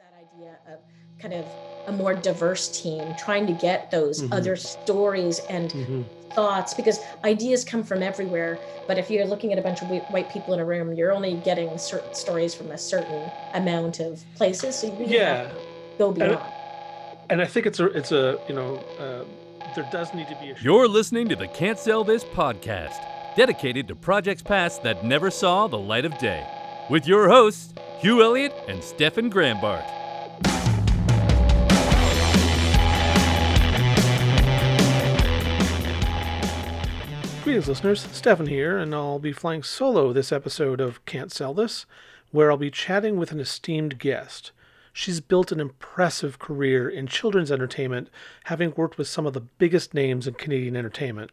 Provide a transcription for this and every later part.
that idea of kind of a more diverse team, trying to get those Mhm. other stories and Mhm. thoughts, because ideas come from everywhere. But if you're looking at a bunch of white people in a room, you're only getting certain stories from a certain amount of places. So you really Yeah. have to go beyond. And I think it's a it's a you know uh, there does need to be a You're listening to the Can't Sell This podcast, dedicated to projects past that never saw the light of day, with your hosts, Hugh Elliott and Stefan Grambart. Greetings, listeners. Stefan here, and I'll be flying solo this episode of Can't Sell This, where I'll be chatting with an esteemed guest. She's built an impressive career in children's entertainment, having worked with some of the biggest names in Canadian entertainment.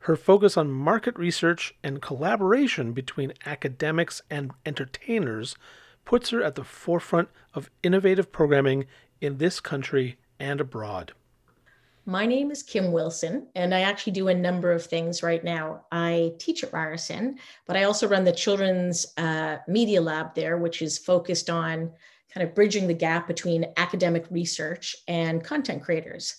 Her focus on market research and collaboration between academics and entertainers puts her at the forefront of innovative programming in this country and abroad. My name is Kim Wilson, and I actually do a number of things right now. I teach at Ryerson, but I also run the Children's uh, Media Lab there, which is focused on kind of bridging the gap between academic research and content creators.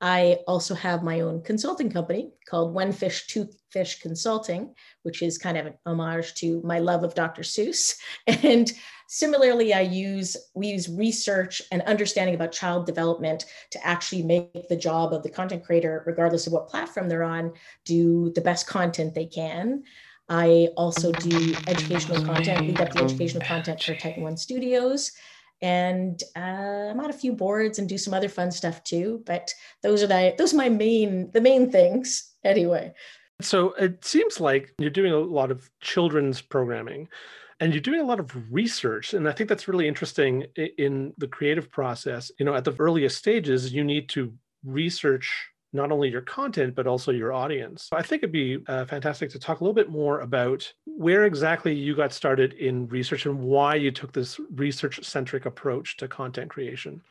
I also have my own consulting company called One Fish, Two Fish Consulting, which is kind of an homage to my love of Dr. Seuss. And similarly, I use we use research and understanding about child development to actually make the job of the content creator, regardless of what platform they're on, do the best content they can. I also do educational content, lead up the educational content for Titan One Studios. And uh, I'm on a few boards and do some other fun stuff too. But those are the those are my main the main things anyway. So it seems like you're doing a lot of children's programming and you're doing a lot of research. And I think that's really interesting in the creative process. You know, at the earliest stages, you need to research not only your content, but also your audience. I think it'd be uh, fantastic to talk a little bit more about where exactly you got started in research and why you took this research centric approach to content creation.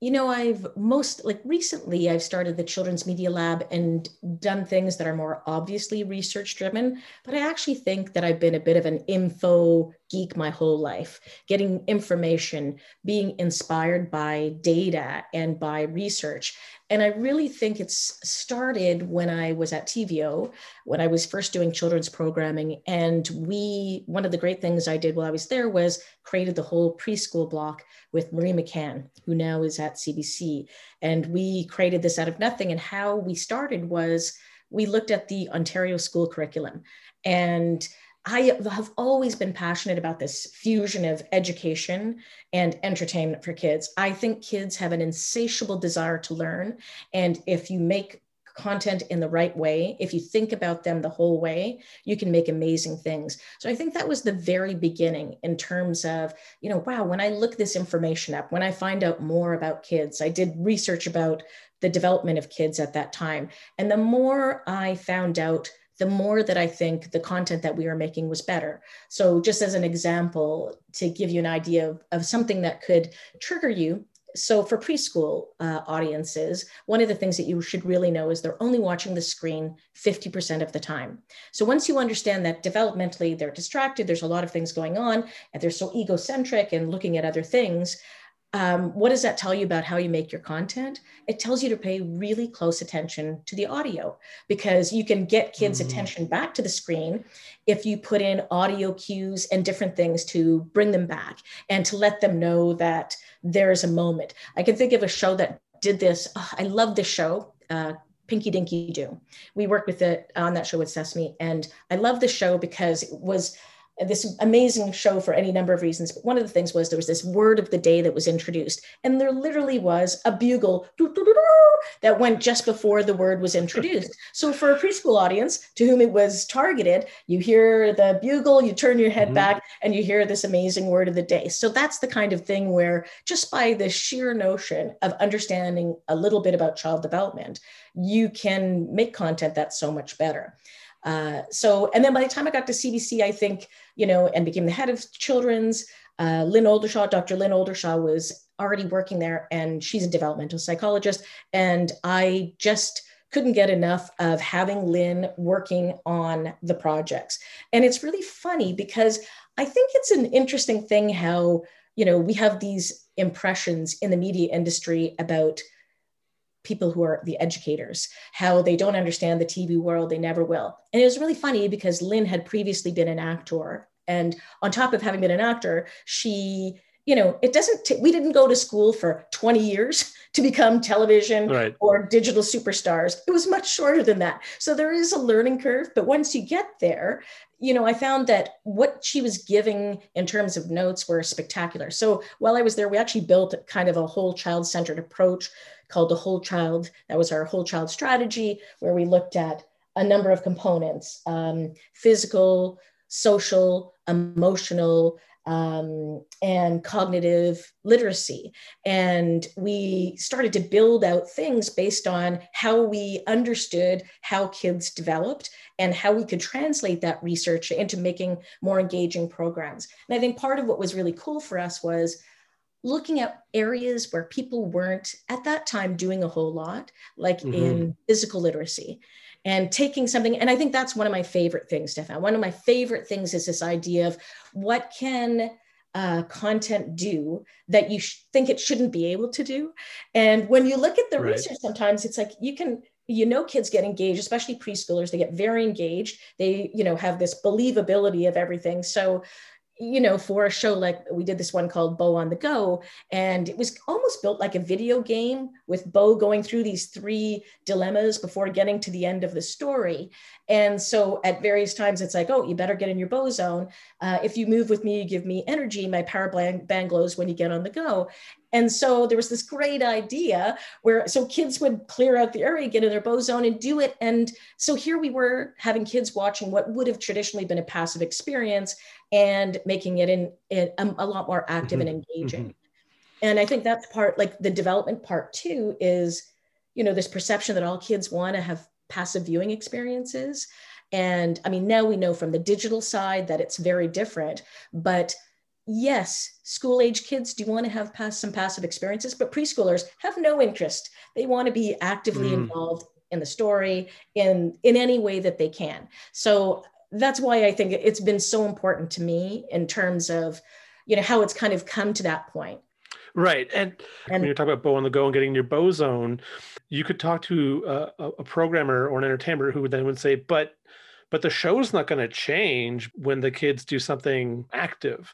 you know i've most like recently i've started the children's media lab and done things that are more obviously research driven but i actually think that i've been a bit of an info geek my whole life getting information being inspired by data and by research and i really think it's started when i was at tvo when i was first doing children's programming and we one of the great things i did while i was there was created the whole preschool block with Marie McCann, who now is at CBC. And we created this out of nothing. And how we started was we looked at the Ontario school curriculum. And I have always been passionate about this fusion of education and entertainment for kids. I think kids have an insatiable desire to learn. And if you make content in the right way, if you think about them the whole way, you can make amazing things. So I think that was the very beginning in terms of, you know, wow, when I look this information up, when I find out more about kids, I did research about the development of kids at that time. And the more I found out, the more that I think the content that we were making was better. So, just as an example, to give you an idea of, of something that could trigger you, so for preschool uh, audiences one of the things that you should really know is they're only watching the screen 50% of the time so once you understand that developmentally they're distracted there's a lot of things going on and they're so egocentric and looking at other things um, what does that tell you about how you make your content? It tells you to pay really close attention to the audio because you can get kids' Mhm. attention back to the screen if you put in audio cues and different things to bring them back and to let them know that there's a moment. I can think of a show that did this. Oh, I love this show. Uh, Pinky Dinky Doo. We worked with it on that show with Sesame, and I love the show because it was this amazing show for any number of reasons. But one of the things was there was this word of the day that was introduced, and there literally was a bugle that went just before the word was introduced. So for a preschool audience to whom it was targeted, you hear the bugle, you turn your head Mhm. back, and you hear this amazing word of the day. So that's the kind of thing where just by the sheer notion of understanding a little bit about child development, you can make content that's so much better. Uh, so, and then by the time I got to CBC, I think, you know, and became the head of children's, uh, Lynn Oldershaw, Dr. Lynn Oldershaw was already working there and she's a developmental psychologist. And I just couldn't get enough of having Lynn working on the projects. And it's really funny because I think it's an interesting thing how you know, we have these impressions in the media industry about people who are the educators, how they don't understand the TV world, they never will. And it was really funny because Lynn had previously been an actor. And on top of having been an actor, she you know, it doesn't, t- we didn't go to school for 20 years to become television right. or digital superstars. It was much shorter than that. So there is a learning curve. But once you get there, you know, I found that what she was giving in terms of notes were spectacular. So while I was there, we actually built kind of a whole child centered approach called the whole child. That was our whole child strategy, where we looked at a number of components um, physical, social, emotional, um, and cognitive literacy. And we started to build out things based on how we understood how kids developed and how we could translate that research into making more engaging programs. And I think part of what was really cool for us was looking at areas where people weren't at that time doing a whole lot, like mm-hmm. in physical literacy and taking something and i think that's one of my favorite things stefan. One of my favorite things is this idea of what can uh, content do that you sh- think it shouldn't be able to do? And when you look at the right. research sometimes it's like you can you know kids get engaged especially preschoolers they get very engaged. They you know have this believability of everything. So you know, for a show like we did this one called Bo on the Go, and it was almost built like a video game with Bo going through these three dilemmas before getting to the end of the story. And so at various times, it's like, oh, you better get in your Bo zone. Uh, if you move with me, you give me energy. My power band glows when you get on the go. And so there was this great idea where so kids would clear out the area, get in their Bo zone and do it. And so here we were having kids watching what would have traditionally been a passive experience and making it in, in a, a, lot more active mm-hmm. and engaging. Mm-hmm. And I think that's part like the development part too is, you know, this perception that all kids want to have passive viewing experiences. And I mean, now we know from the digital side that it's very different, but yes, school age kids do want to have pass, some passive experiences, but preschoolers have no interest. They want to be actively mm. involved in the story in in any way that they can. So that's why I think it's been so important to me in terms of, you know, how it's kind of come to that point. Right, and, and when you're talking about Bo on the go and getting your Bo zone, you could talk to a, a programmer or an entertainer who would then would say, "But but the show's not going to change when the kids do something active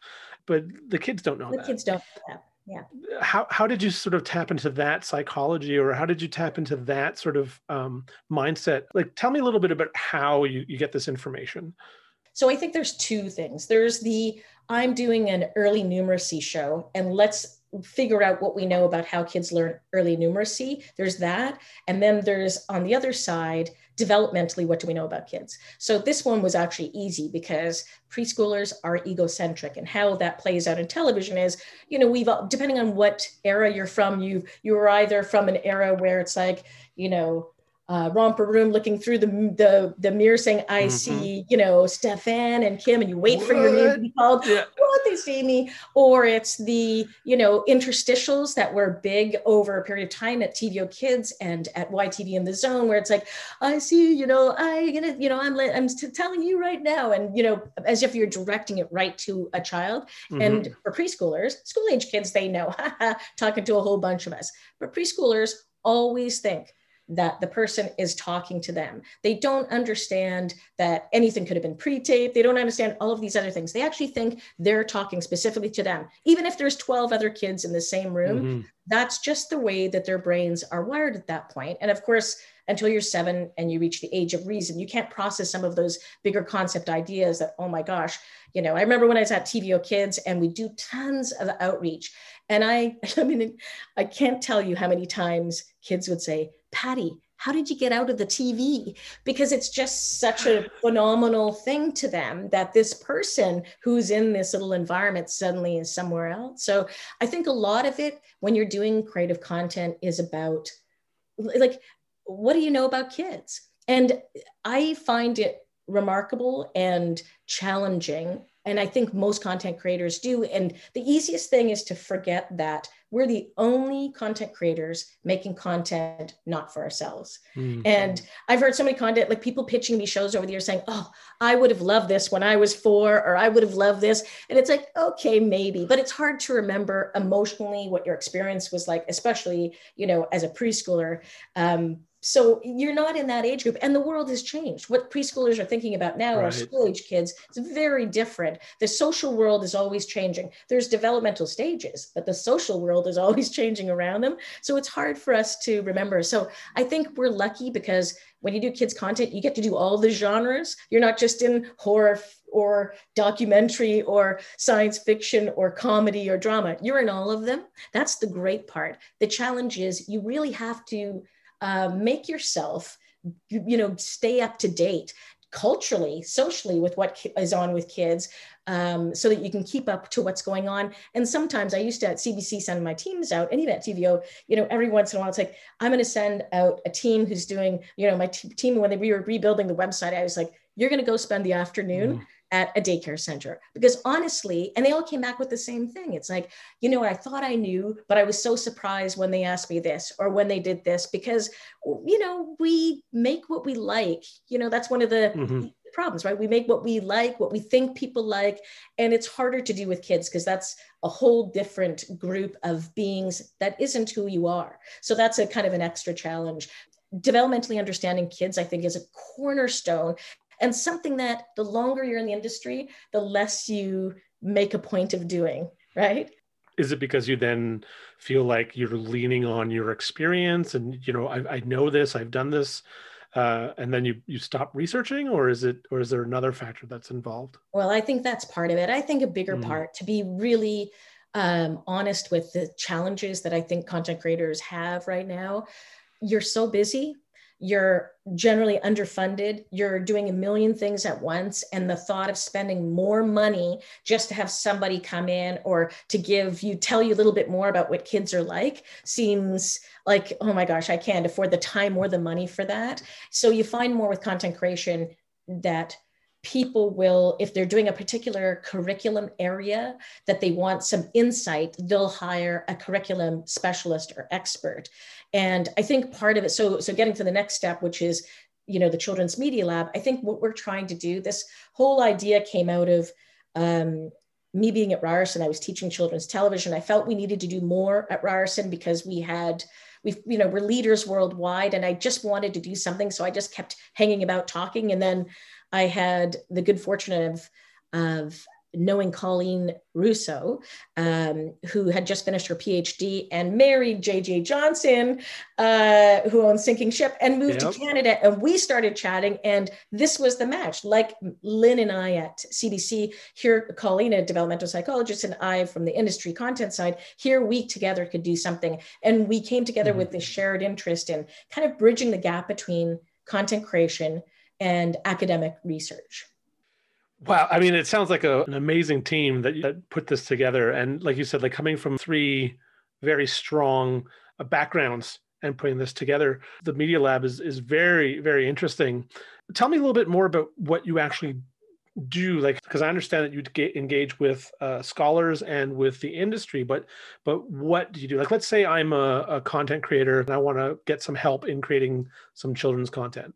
but the kids don't know the that. kids don't know that yeah. How, how did you sort of tap into that psychology or how did you tap into that sort of um, mindset? Like tell me a little bit about how you, you get this information. So i think there's two things. There's the i'm doing an early numeracy show and let's figure out what we know about how kids learn early numeracy. There's that. And then there's on the other side developmentally, what do we know about kids? So this one was actually easy because preschoolers are egocentric and how that plays out in television is, you know, we've, depending on what era you're from, you, you were either from an era where it's like, you know, uh, romper room looking through the, the the mirror saying i mm-hmm. see you know stefan and kim and you wait what? for your name to be called yeah. what they see me or it's the you know interstitials that were big over a period of time at tvO kids and at ytv in the zone where it's like i see you know i gonna you know i'm i'm t- telling you right now and you know as if you're directing it right to a child mm-hmm. and for preschoolers school age kids they know talking to a whole bunch of us but preschoolers always think that the person is talking to them. They don't understand that anything could have been pre-taped. They don't understand all of these other things. They actually think they're talking specifically to them. Even if there's 12 other kids in the same room, mm-hmm. that's just the way that their brains are wired at that point. And of course, until you're seven and you reach the age of reason, you can't process some of those bigger concept ideas that, oh my gosh, you know, I remember when I was at TVO Kids and we do tons of outreach. And I, I mean, I can't tell you how many times kids would say, Patty, how did you get out of the TV? Because it's just such a phenomenal thing to them that this person who's in this little environment suddenly is somewhere else. So I think a lot of it, when you're doing creative content, is about like, what do you know about kids? And I find it remarkable and challenging And I think most content creators do. And the easiest thing is to forget that we're the only content creators making content not for ourselves. Mm-hmm. And I've heard so many content, like people pitching me shows over the years saying, Oh, I would have loved this when I was four, or I would have loved this. And it's like, okay, maybe, but it's hard to remember emotionally what your experience was like, especially, you know, as a preschooler. Um, so you're not in that age group and the world has changed. What preschoolers are thinking about now right. are school age kids. It's very different. The social world is always changing. There's developmental stages but the social world is always changing around them. So it's hard for us to remember. So i think we're lucky because when you do kids content you get to do all the genres. You're not just in horror or documentary or science fiction or comedy or drama. You're in all of them. That's the great part. The challenge is you really have to uh, make yourself you know stay up to date culturally socially with what is on with kids um, so that you can keep up to what's going on. And sometimes i used to at cbc send my teams out and even at tvo you know every once in a while it's like i'm going to send out a team who's doing you know my t- team when they, we were rebuilding the website i was like you're going to go spend the afternoon mm at a daycare center because honestly and they all came back with the same thing. It's like you know i thought i knew but i was so surprised when they asked me this or when they did this because you know we make what we like. You know that's one of the mm-hmm. problems right? We make what we like what we think people like and it's harder to do with kids because that's a whole different group of beings that isn't who you are. So that's a kind of an extra challenge. Developmentally understanding kids i think is a cornerstone and something that the longer you're in the industry, the less you make a point of doing, right? Is it because you then feel like you're leaning on your experience and you know I, I know this, I've done this, uh, and then you you stop researching, or is it or is there another factor that's involved? Well, I think that's part of it. I think a bigger mm. part to be really um, honest with the challenges that I think content creators have right now. You're so busy you're generally underfunded, you're doing a million things at once, and the thought of spending more money just to have somebody come in or to give you, tell you a little bit more about what kids are like seems like, oh my gosh, I can't afford the time or the money for that. So you find more with content creation that people will, if they're doing a particular curriculum area that they want some insight, they'll hire a curriculum specialist or expert. And I think part of it, so so getting to the next step, which is you know the Children's Media Lab, I think what we're trying to do, this whole idea came out of um, me being at Ryerson. I was teaching children's television. I felt we needed to do more at Ryerson because we had we you know we're leaders worldwide and i just wanted to do something so i just kept hanging about talking and then I had the good fortune of, of knowing Colleen Russo, um, who had just finished her PhD and married JJ Johnson, uh, who owns Sinking Ship, and moved yep. to Canada. And we started chatting, and this was the match. Like Lynn and I at CBC, here, Colleen, a developmental psychologist, and I from the industry content side, here we together could do something. And we came together mm-hmm. with this shared interest in kind of bridging the gap between content creation and academic research. Wow. I mean, it sounds like a, an amazing team that, that put this together. And like you said, like coming from three very strong uh, backgrounds and putting this together, the Media Lab is, is very, very interesting. Tell me a little bit more about what you actually do like because i understand that you get engage with uh, scholars and with the industry but but what do you do like let's say i'm a, a content creator and i want to get some help in creating some children's content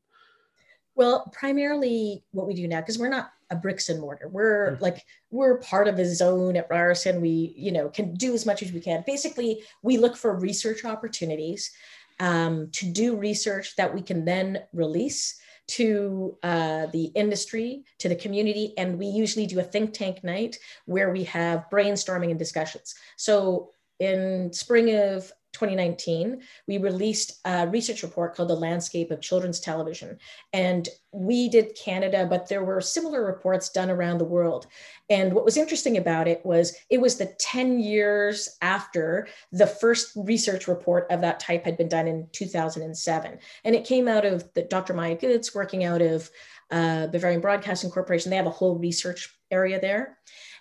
well, primarily what we do now, because we're not a bricks and mortar. We're mm-hmm. like we're part of a zone at Ryerson. We, you know, can do as much as we can. Basically, we look for research opportunities um, to do research that we can then release to uh, the industry, to the community, and we usually do a think tank night where we have brainstorming and discussions. So in spring of 2019, we released a research report called The Landscape of Children's Television. And we did Canada, but there were similar reports done around the world. And what was interesting about it was it was the 10 years after the first research report of that type had been done in 2007. And it came out of the Dr. Maya Götz working out of uh, Bavarian Broadcasting Corporation. They have a whole research area there.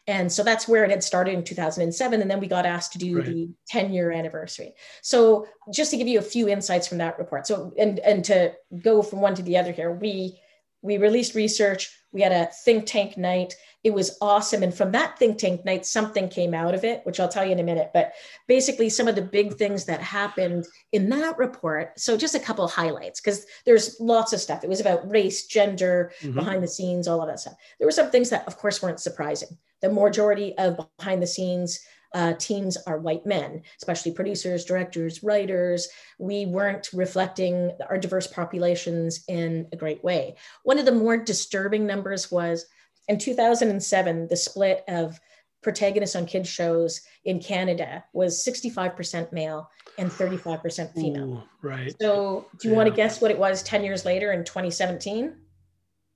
And so that's where it had started in 2007. And then we got asked to do right. the 10 year anniversary. So just to give you a few insights from that report. So, and, and to go from one to the other here, we, we released research. We had a think tank night. It was awesome. And from that think tank night, something came out of it, which I'll tell you in a minute. But basically, some of the big things that happened in that report. So, just a couple of highlights, because there's lots of stuff. It was about race, gender, mm-hmm. behind the scenes, all of that stuff. There were some things that, of course, weren't surprising. The majority of behind the scenes uh, teams are white men, especially producers, directors, writers. We weren't reflecting our diverse populations in a great way. One of the more disturbing numbers was in 2007, the split of protagonists on kids shows in Canada was 65% male and 35% female. Ooh, right. So, do you yeah. want to guess what it was 10 years later in 2017?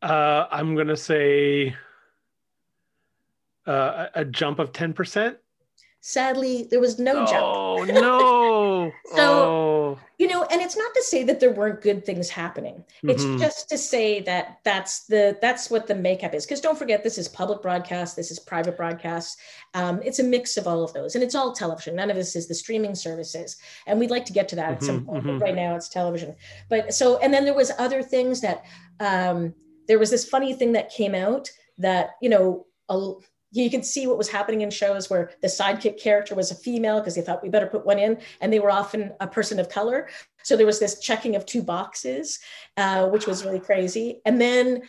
Uh, I'm going to say uh, a jump of 10%. Sadly, there was no jump. Oh, no. so, oh. you know, and it's not to say that there weren't good things happening. It's mm-hmm. just to say that that's the that's what the makeup is. Because don't forget, this is public broadcast, this is private broadcast. Um, it's a mix of all of those, and it's all television. None of this is the streaming services, and we'd like to get to that mm-hmm, at some mm-hmm, point. Mm-hmm. right now, it's television. But so, and then there was other things that um, there was this funny thing that came out that you know. A, you could see what was happening in shows where the sidekick character was a female because they thought we better put one in, and they were often a person of color. So there was this checking of two boxes, uh, which was really crazy. And then,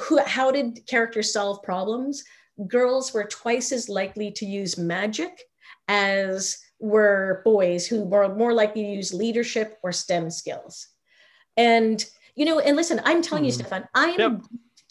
who, how did characters solve problems? Girls were twice as likely to use magic as were boys, who were more likely to use leadership or STEM skills. And you know, and listen, I'm telling mm. you, hmm. Stefan, I am yep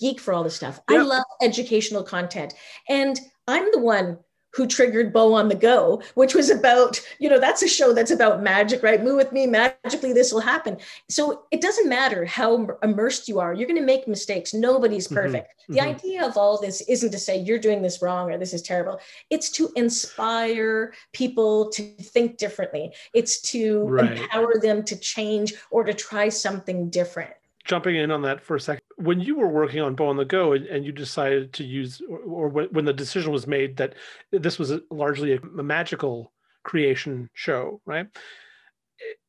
geek for all this stuff. Yep. I love educational content. And I'm the one who triggered Bo on the Go, which was about, you know, that's a show that's about magic, right? Move with me, magically this will happen. So it doesn't matter how immersed you are, you're going to make mistakes. Nobody's mm-hmm. perfect. Mm-hmm. The mm-hmm. idea of all this isn't to say you're doing this wrong or this is terrible. It's to inspire people to think differently, it's to right. empower them to change or to try something different jumping in on that for a second when you were working on Bo on the Go and, and you decided to use or, or when, the decision was made that this was a, largely a, a, magical creation show right?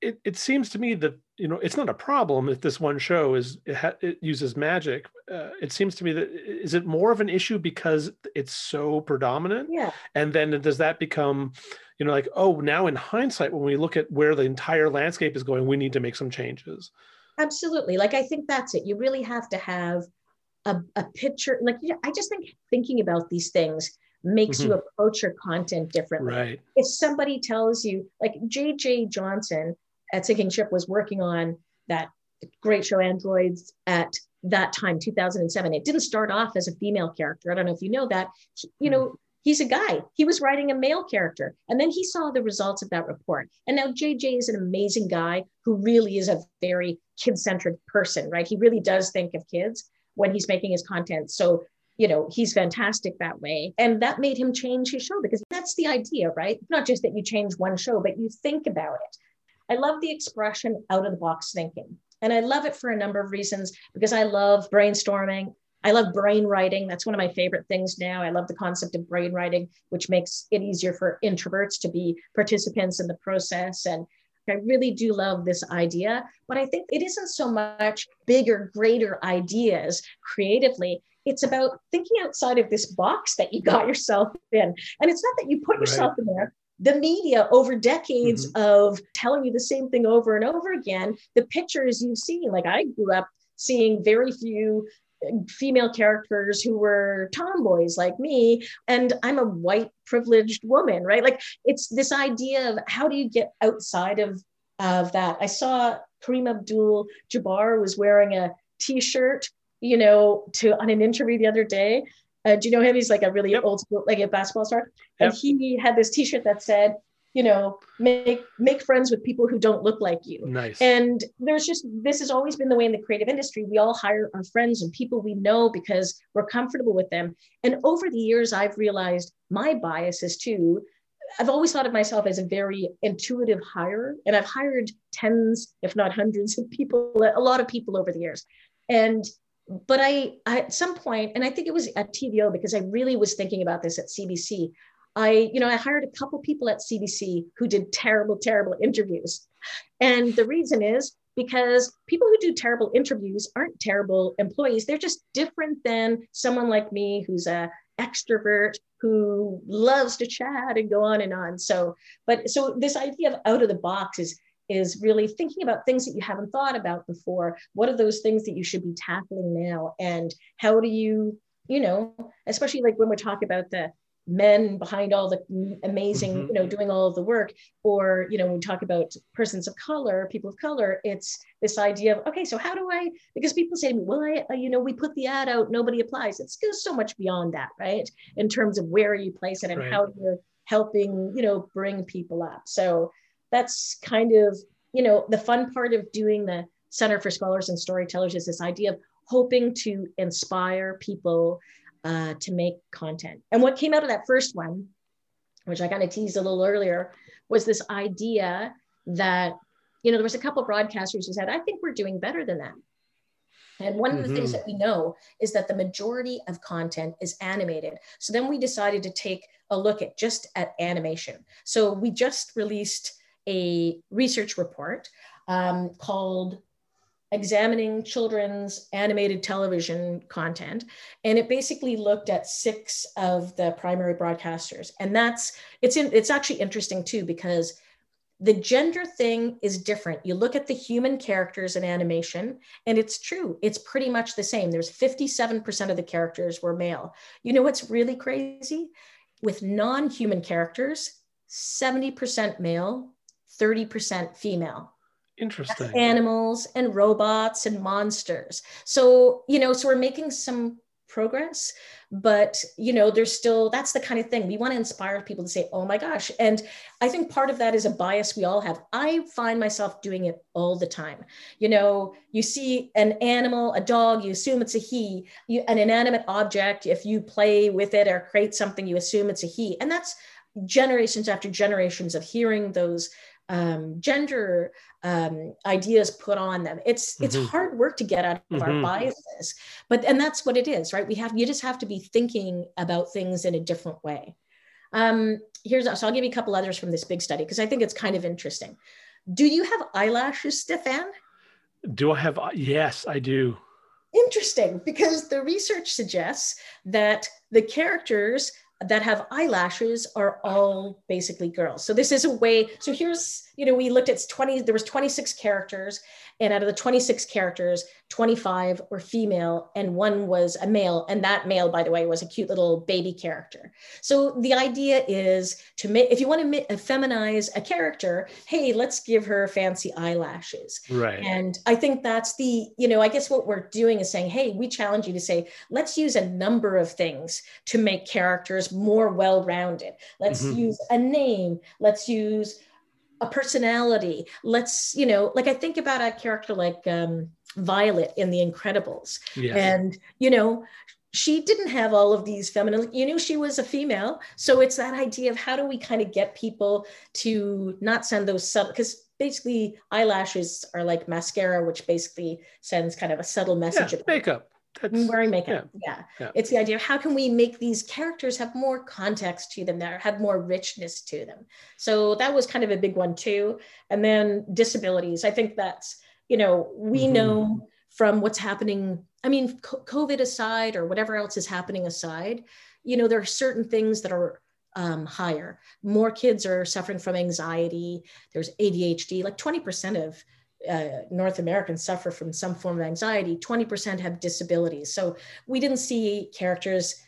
It, it seems to me that you know it's not a problem if this one show is it, ha, it uses magic. Uh, it seems to me that is it more of an issue because it's so predominant? Yeah. And then does that become you know like oh now in hindsight when we look at where the entire landscape is going we need to make some changes Absolutely. Like, I think that's it. You really have to have a, a picture. Like, I just think thinking about these things makes mm-hmm. you approach your content differently. Right. If somebody tells you, like JJ Johnson at Sinking Ship was working on that great show Annedroids at that time, 2007. It didn't start off as a female character. I don't know if you know that. You know, he's a guy. He was writing a male character. And then he saw the results of that report. And now JJ is an amazing guy who really is a very kid centric person, right? He really does think of kids when he's making his content. So, you know, he's fantastic that way. And that made him change his show because that's the idea, right? Not just that you change one show, but you think about it. I love the expression out of the box thinking. And I love it for a number of reasons because I love brainstorming. I love brain writing. That's one of my favorite things now. I love the concept of brain writing, which makes it easier for introverts to be participants in the process. And I really do love this idea, but I think it isn't so much bigger, greater ideas creatively. It's about thinking outside of this box that you got yourself in. And it's not that you put yourself right. in there, the media over decades mm-hmm. of telling you the same thing over and over again, the pictures you've seen, like I grew up seeing very few female characters who were tomboys like me and i'm a white privileged woman right? Like it's this idea of how do you get outside of of that? I saw kareem abdul jabbar was wearing a t-shirt you know to on an interview the other day. Uh, do you know him? He's like a really yep. old school like a basketball star. Yep. and he had this t-shirt that said you know make make friends with people who don't look like you nice and there's just this has always been the way in the creative industry we all hire our friends and people we know because we're comfortable with them and over the years i've realized my biases too I've always thought of myself as a very intuitive hire, and I've hired tens, if not hundreds, of people, a lot of people over the years. And but I, I, at some point, and I think it was at TVO because I really was thinking about this at CBC. I, you know, I hired a couple people at CBC who did terrible, terrible interviews. And the reason is because people who do terrible interviews aren't terrible employees. They're just different than someone like me who's a extrovert who loves to chat and go on and on. So, but so this idea of out of the box is is really thinking about things that you haven't thought about before. What are those things that you should be tackling now? And how do you, you know, especially like when we're talking about the men behind all the amazing mm-hmm. you know doing all of the work or you know when we talk about persons of color people of color it's this idea of okay so how do i because people say well I, you know we put the ad out nobody applies it goes so much beyond that right in terms of where you place it and right. how you're helping you know bring people up so that's kind of you know the fun part of doing the center for scholars and storytellers is this idea of hoping to inspire people uh, to make content. And what came out of that first one, which I kind of teased a little earlier, was this idea that, you know, there was a couple broadcasters who said, I think we're doing better than that. And one of the mm-hmm. things that we know is that the majority of content is animated. So then we decided to take a look at just at animation. So we just released a research report um, called examining children's animated television content and it basically looked at six of the primary broadcasters. And that's it's in it's actually interesting too because the gender thing is different. You look at the human characters in animation and it's true it's pretty much the same. There's 57% of the characters were male. You know what's really crazy? With non-human characters 70% male 30% female Interesting. Animals and robots and monsters. So, you know, so we're making some progress, but, you know, there's still, that's the kind of thing we want to inspire people to say, oh my gosh. And I think part of that is a bias we all have. I find myself doing it all the time. You know, you see an animal, a dog, you assume it's a he, you, an inanimate object. If you play with it or create something, you assume it's a he. And that's generations after generations of hearing those um, gender um, ideas put on them. It's it's mm-hmm. hard work to get out of mm-hmm. our biases, but and that's what it is, right? We have you just have to be thinking about things in a different way. Um, here's so I'll give you a couple others from this big study because I think it's kind of interesting. Do you have eyelashes, Stefan? Do I have? Yes, I do. Interesting, because the research suggests that the characters that have eyelashes are all basically girls. So this is a way. So here's, you know, we looked at 20, there was 26 characters and out of the 26 characters, 25 were female and one was a male. And that male, by the way, was a cute little baby character. So the idea is to make, if you want to feminize a character, hey, let's give her fancy eyelashes. Right. And I think that's the, you know, I guess what we're doing is saying, hey, we challenge you to say, let's use a number of things to make characters more well rounded. Let's mm-hmm. use a name. Let's use a personality. Let's you know like i think about a character like um, violet in the incredibles. Yes. and you know she didn't have all of these feminine you knew she was a female. So it's that idea of how do we kind of get people to not send those subtle because basically eyelashes are like mascara which basically sends kind of a subtle message yeah, makeup that's, wearing makeup. Yeah. Yeah. yeah. It's the idea of how can we make these characters have more context to them, that have more richness to them. So that was kind of a big one too. And then disabilities. I think that's, you know, we mm-hmm. know from what's happening. I mean, COVID aside or whatever else is happening aside, you know, there are certain things that are um, higher. More kids are suffering from anxiety. There's ADHD. Like 20% of uh, North Americans suffer from some form of anxiety, 20% have disabilities. So we didn't see characters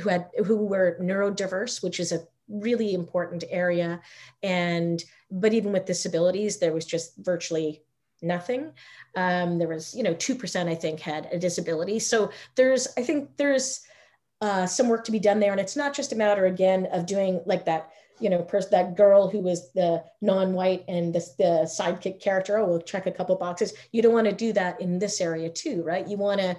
who had who were neurodiverse, which is a really important area. And but even with disabilities, there was just virtually nothing. Um, there was, you know, 2% I think had a disability. So there's, I think there's uh, some work to be done there. And it's not just a matter again of doing like that you know, person that girl who was the non-white and the, the sidekick character. Oh, we'll check a couple boxes. You don't want to do that in this area too, right? You want to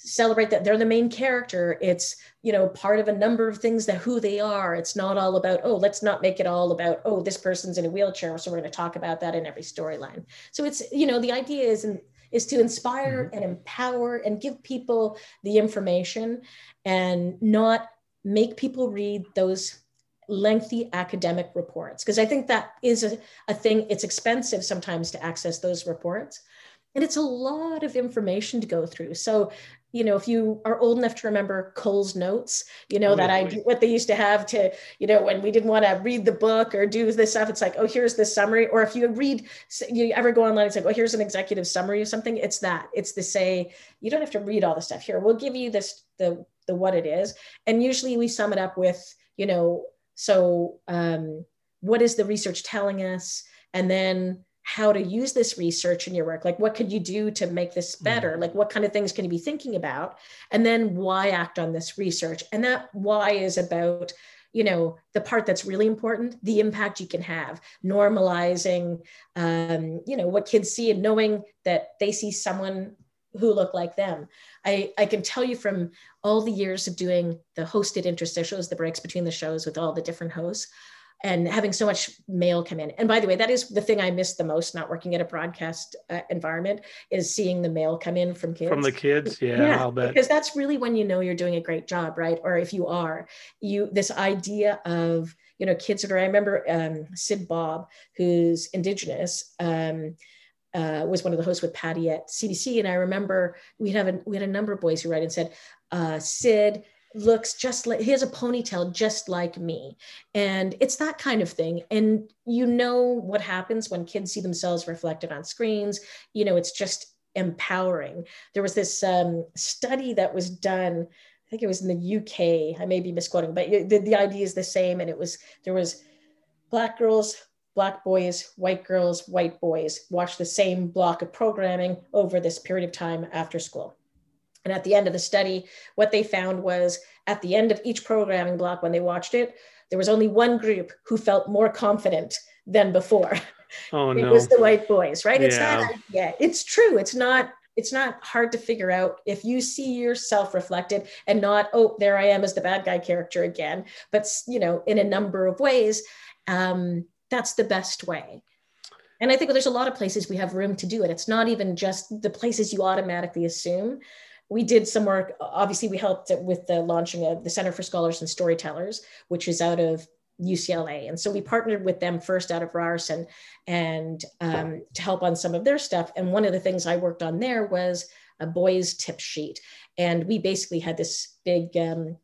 celebrate that they're the main character it's you know part of a number of things that who they are it's not all about oh let's not make it all about oh this person's in a wheelchair so we're going to talk about that in every storyline so it's you know the idea is is to inspire mm-hmm. and empower and give people the information and not make people read those lengthy academic reports because I think that is a, a thing. It's expensive sometimes to access those reports. And it's a lot of information to go through. So, you know, if you are old enough to remember Coles notes, you know, oh, that I what they used to have to, you know, when we didn't want to read the book or do this stuff, it's like, oh, here's the summary. Or if you read, you ever go online, it's like, oh, here's an executive summary of something. It's that. It's to say, you don't have to read all the stuff here. We'll give you this the the what it is. And usually we sum it up with, you know, so, um, what is the research telling us? And then how to use this research in your work. Like, what could you do to make this mm. better? Like, what kind of things can you be thinking about? And then why act on this research? And that why is about you know the part that's really important the impact you can have normalizing um, you know what kids see and knowing that they see someone who look like them I, I can tell you from all the years of doing the hosted interstitials, the breaks between the shows with all the different hosts, and having so much mail come in. And by the way, that is the thing I miss the most not working at a broadcast uh, environment is seeing the mail come in from kids. From the kids, yeah, yeah I'll bet. Because that's really when you know you're doing a great job, right? Or if you are, you this idea of you know kids that are. I remember um, Sid Bobb, who's Indigenous. Um, uh, was one of the hosts with Patty at CBC, and I remember we have a we had a number of boys who write and said, uh, "Sid looks just like he has a ponytail just like me," and it's that kind of thing. And you know what happens when kids see themselves reflected on screens. You know, it's just empowering. There was this um, study that was done. I think it was in the UK. I may be misquoting, but the, the idea is the same. And it was there was black girls black boys, white girls, white boys watch the same block of programming over this period of time after school. And at the end of the study, what they found was at the end of each programming block, when they watched it, there was only one group who felt more confident than before. Oh, it no. was the white boys, right? Yeah. It's not, yeah, it's true. It's not, it's not hard to figure out if you see yourself reflected and not, oh, there I am as the bad guy character again, but, you know, in a number of ways. Um, that's the best way. And i think there's a lot of places we have room to do it. It's not even just the places you automatically assume. We did some work obviously we helped with the launching of the center for scholars and storytellers which is out of ucla and so we partnered with them first out of ryerson and um, to help on some of their stuff. And one of the things i worked on there was a boys tip sheet. And we basically had this big um,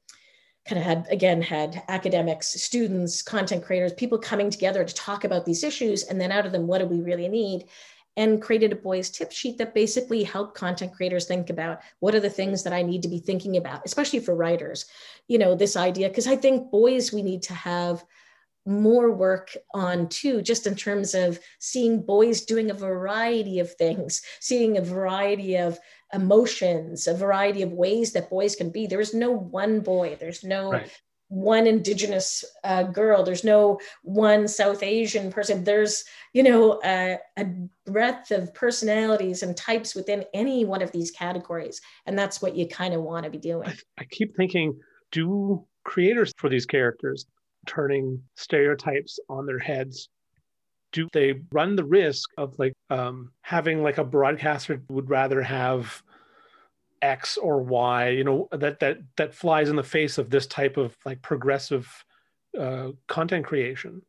kind of had again had academics students content creators people coming together to talk about these issues and then out of them what do we really need? And created a boys tip sheet that basically helped content creators think about what are the things that i need to be thinking about especially for writers. You know this idea because i think boys we need to have more work on too, just in terms of seeing boys doing a variety of things, seeing a variety of emotions, a variety of ways that boys can be. There is no one boy, there's no right. one indigenous uh, girl, there's no one South Asian person. There's, you know, a, a breadth of personalities and types within any one of these categories. And that's what you kind of want to be doing. I, I keep thinking, do creators for these characters turning stereotypes on their heads do they run the risk of like um, having like a broadcaster would rather have x or y you know that that that flies in the face of this type of like progressive uh, content creation.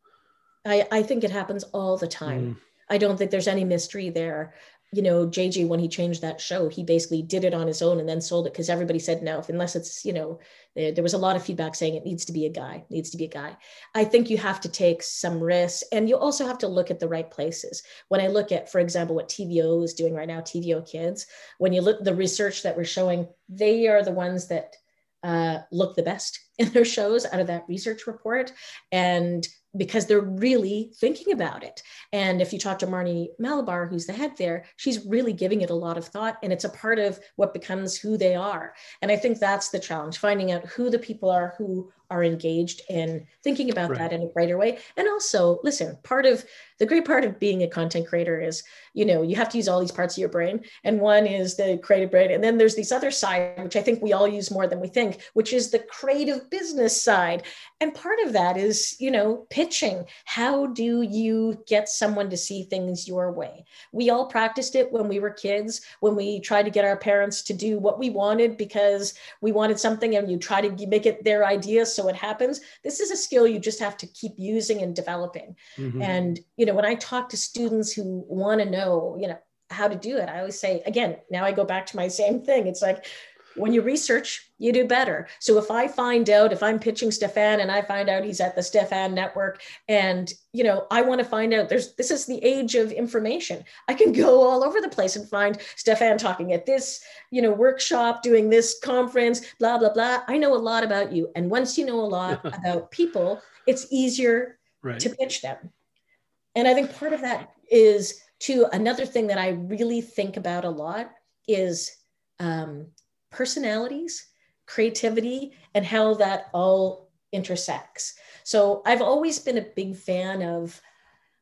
I i think it happens all the time. Mm. i don't think there's any mystery there you know, JJ, when he changed that show, he basically did it on his own and then sold it because everybody said no, unless it's, you know, there, there, was a lot of feedback saying it needs to be a guy, needs to be a guy. I think you have to take some risks and you also have to look at the right places. When I look at, for example, what TVO is doing right now, TVO Kids, when you look the research that we're showing, they are the ones that uh, look the best in their shows out of that research report. And because they're really thinking about it. And if you talk to Marney Malabar, who's the head there, she's really giving it a lot of thought and it's a part of what becomes who they are. And I think that's the challenge, finding out who the people are who are engaged in thinking about right. that in a brighter way. And also, listen, part of the great part of being a content creator is, you know, you have to use all these parts of your brain. And one is the creative brain. And then there's this other side, which I think we all use more than we think, which is the creative business side. And part of that is, you know, pitching. How do you get someone to see things your way? We all practiced it when we were kids, when we tried to get our parents to do what we wanted because we wanted something and you try to make it their idea so it happens. This is a skill you just have to keep using and developing. Mm-hmm. And, you know, when I talk to students who want to know, you know, how to do it, I always say, again, now I go back to my same thing. It's like, when you research, you do better. So if I find out, if I'm pitching Stefan and I find out he's at the Stefan network and, you know, I want to find out there's, this is the age of information. I can go all over the place and find Stefan talking at this, you know, workshop, doing this conference, blah, blah, blah. I know a lot about you. And once you know a lot about people, it's easier right. to pitch them. And I think part of that is to another thing that I really think about a lot is um, personalities, creativity, and how that all intersects. So I've always been a big fan of,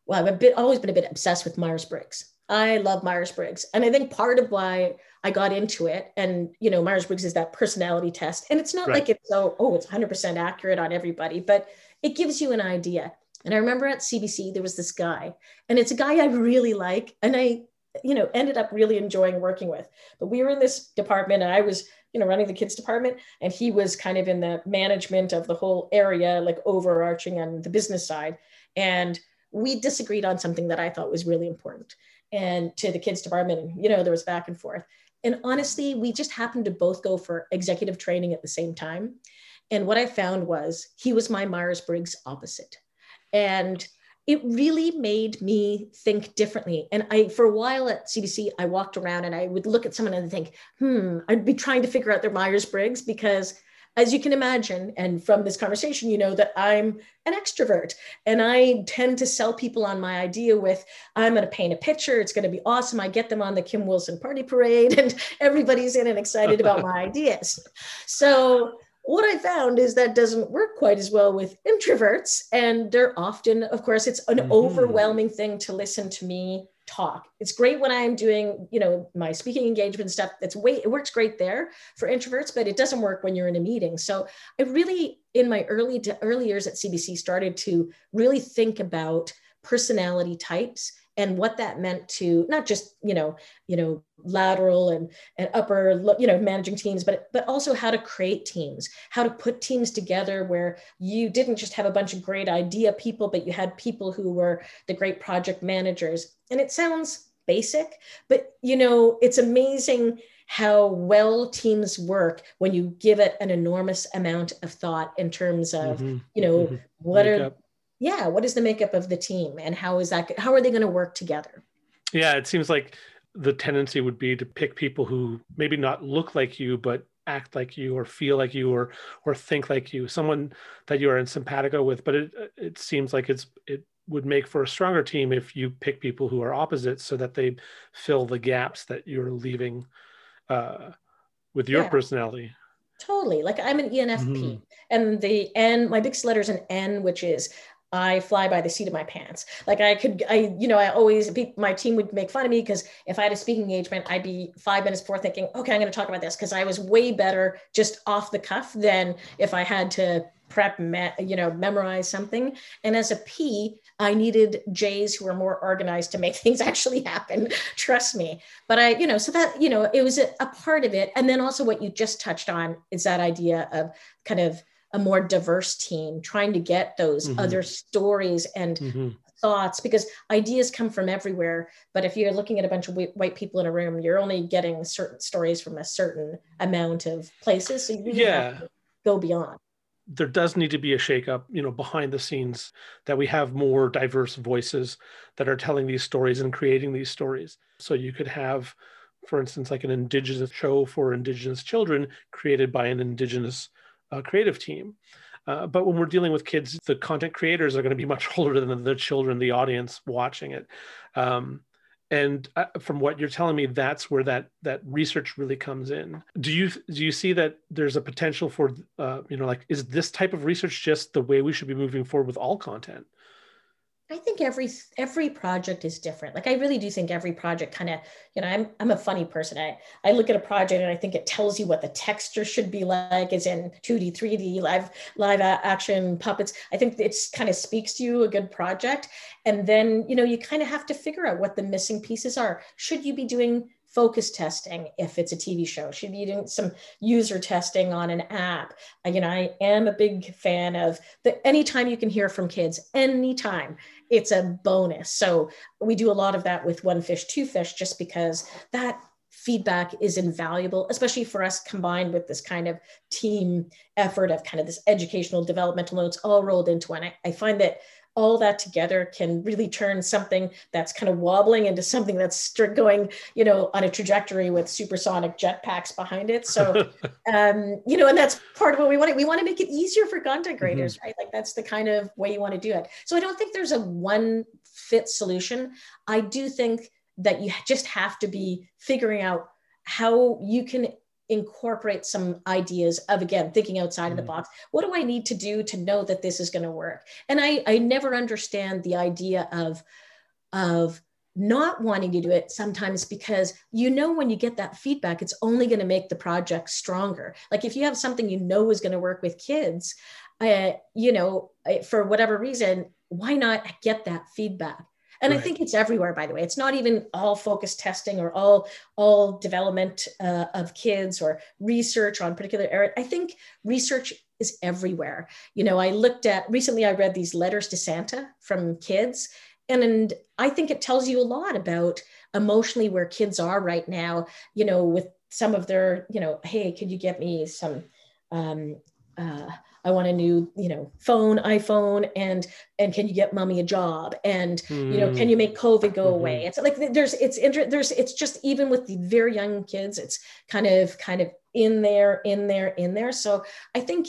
well, I've a bit, always been a bit obsessed with Myers Briggs. I love Myers Briggs. And I think part of why I got into it, and you know, Myers Briggs is that personality test. And it's not right. like it's so, oh, it's 100% accurate on everybody, but it gives you an idea. And I remember at CBC, there was this guy, and it's a guy I really like. And I you know, ended up really enjoying working with. But we were in this department and I was, you know, running the kids department and he was kind of in the management of the whole area, like overarching on the business side. And we disagreed on something that I thought was really important and to the kids department. And, you know, there was back and forth. And honestly, we just happened to both go for executive training at the same time. And what I found was he was my Myers Briggs opposite. And it really made me think differently. And I, for a while at CBC, I walked around and I would look at someone and think, hmm, I'd be trying to figure out their Myers Briggs because, as you can imagine, and from this conversation, you know that I'm an extrovert and I tend to sell people on my idea with, I'm going to paint a picture. It's going to be awesome. I get them on the Kim Wilson party parade and everybody's in and excited about my ideas. So what I found is that doesn't work quite as well with introverts. And they're often, of course, it's an mm-hmm. overwhelming thing to listen to me talk. It's great when I'm doing, you know, my speaking engagement stuff. That's way it works great there for introverts, but it doesn't work when you're in a meeting. So I really, in my early to early years at CBC, started to really think about personality types and what that meant to not just you know you know lateral and, and upper you know managing teams but but also how to create teams how to put teams together where you didn't just have a bunch of great idea people but you had people who were the great project managers and it sounds basic but you know it's amazing how well teams work when you give it an enormous amount of thought in terms of mm-hmm. you know mm-hmm. what are up yeah what is the makeup of the team and how is that how are they going to work together yeah it seems like the tendency would be to pick people who maybe not look like you but act like you or feel like you or or think like you someone that you are in simpatico with but it it seems like it's it would make for a stronger team if you pick people who are opposites so that they fill the gaps that you're leaving uh, with your yeah. personality totally like i'm an enfp mm-hmm. and the n my big letter is an n which is I fly by the seat of my pants. Like I could, I, you know, I always, my team would make fun of me because if I had a speaking engagement, I'd be five minutes before thinking, okay, I'm going to talk about this because I was way better just off the cuff than if I had to prep, me, you know, memorize something. And as a P, I needed J's who were more organized to make things actually happen. Trust me. But I, you know, so that, you know, it was a, a part of it. And then also what you just touched on is that idea of kind of, a more diverse team, trying to get those mm-hmm. other stories and mm-hmm. thoughts because ideas come from everywhere. But if you're looking at a bunch of white people in a room, you're only getting certain stories from a certain amount of places. So you really yeah. go beyond. There does need to be a shakeup, you know, behind the scenes that we have more diverse voices that are telling these stories and creating these stories. So you could have, for instance, like an indigenous show for indigenous children created by an indigenous uh, creative team. Uh, but when we're dealing with kids, the content creators are going to be much older than the children, the audience watching it. Um, and uh, from what you're telling me, that's where that that research really comes in. Do you do you see that there's a potential for uh, you know like is this type of research just the way we should be moving forward with all content? I think every every project is different. Like I really do think every project kind of, you know, I'm I'm a funny person. I I look at a project and I think it tells you what the texture should be like, is in 2D, 3D, live live action puppets. I think it's kind of speaks to you a good project, and then you know you kind of have to figure out what the missing pieces are. Should you be doing focus testing if it's a TV show. Should be doing some user testing on an app. You know, I am a big fan of the anytime you can hear from kids, anytime it's a bonus. So we do a lot of that with one fish, two fish, just because that feedback is invaluable, especially for us combined with this kind of team effort of kind of this educational developmental notes all rolled into one. I, I find that all that together can really turn something that's kind of wobbling into something that's going, you know, on a trajectory with supersonic jetpacks behind it. So, um, you know, and that's part of what we want. We want to make it easier for content mm-hmm. creators, mm-hmm. right? Like that's the kind of way you want to do it. So I don't think there's a one fit solution. I do think that you just have to be figuring out how you can incorporate some ideas of again thinking outside of the mm. box. What do i need to do to know that this is going to work? And i i never understand the idea of of not wanting to do it sometimes because you know when you get that feedback it's only going to make the project stronger. Like if you have something you know is going to work with kids uh, you know for whatever reason why not get that feedback and right. i think it's everywhere by the way. It's not even all focus testing or all all development uh, of kids or research on particular area. I think research is everywhere. You know i looked at recently i read these letters to santa from kids and, and i think it tells you a lot about emotionally where kids are right now you know with some of their you know hey could you get me some um, uh, I want a new, you know, phone, iPhone, and and can you get mommy a job? And mm. you know, can you make COVID go mm-hmm. away? It's like there's it's inter- there's it's just even with the very young kids, it's kind of kind of in there, in there, in there. So I think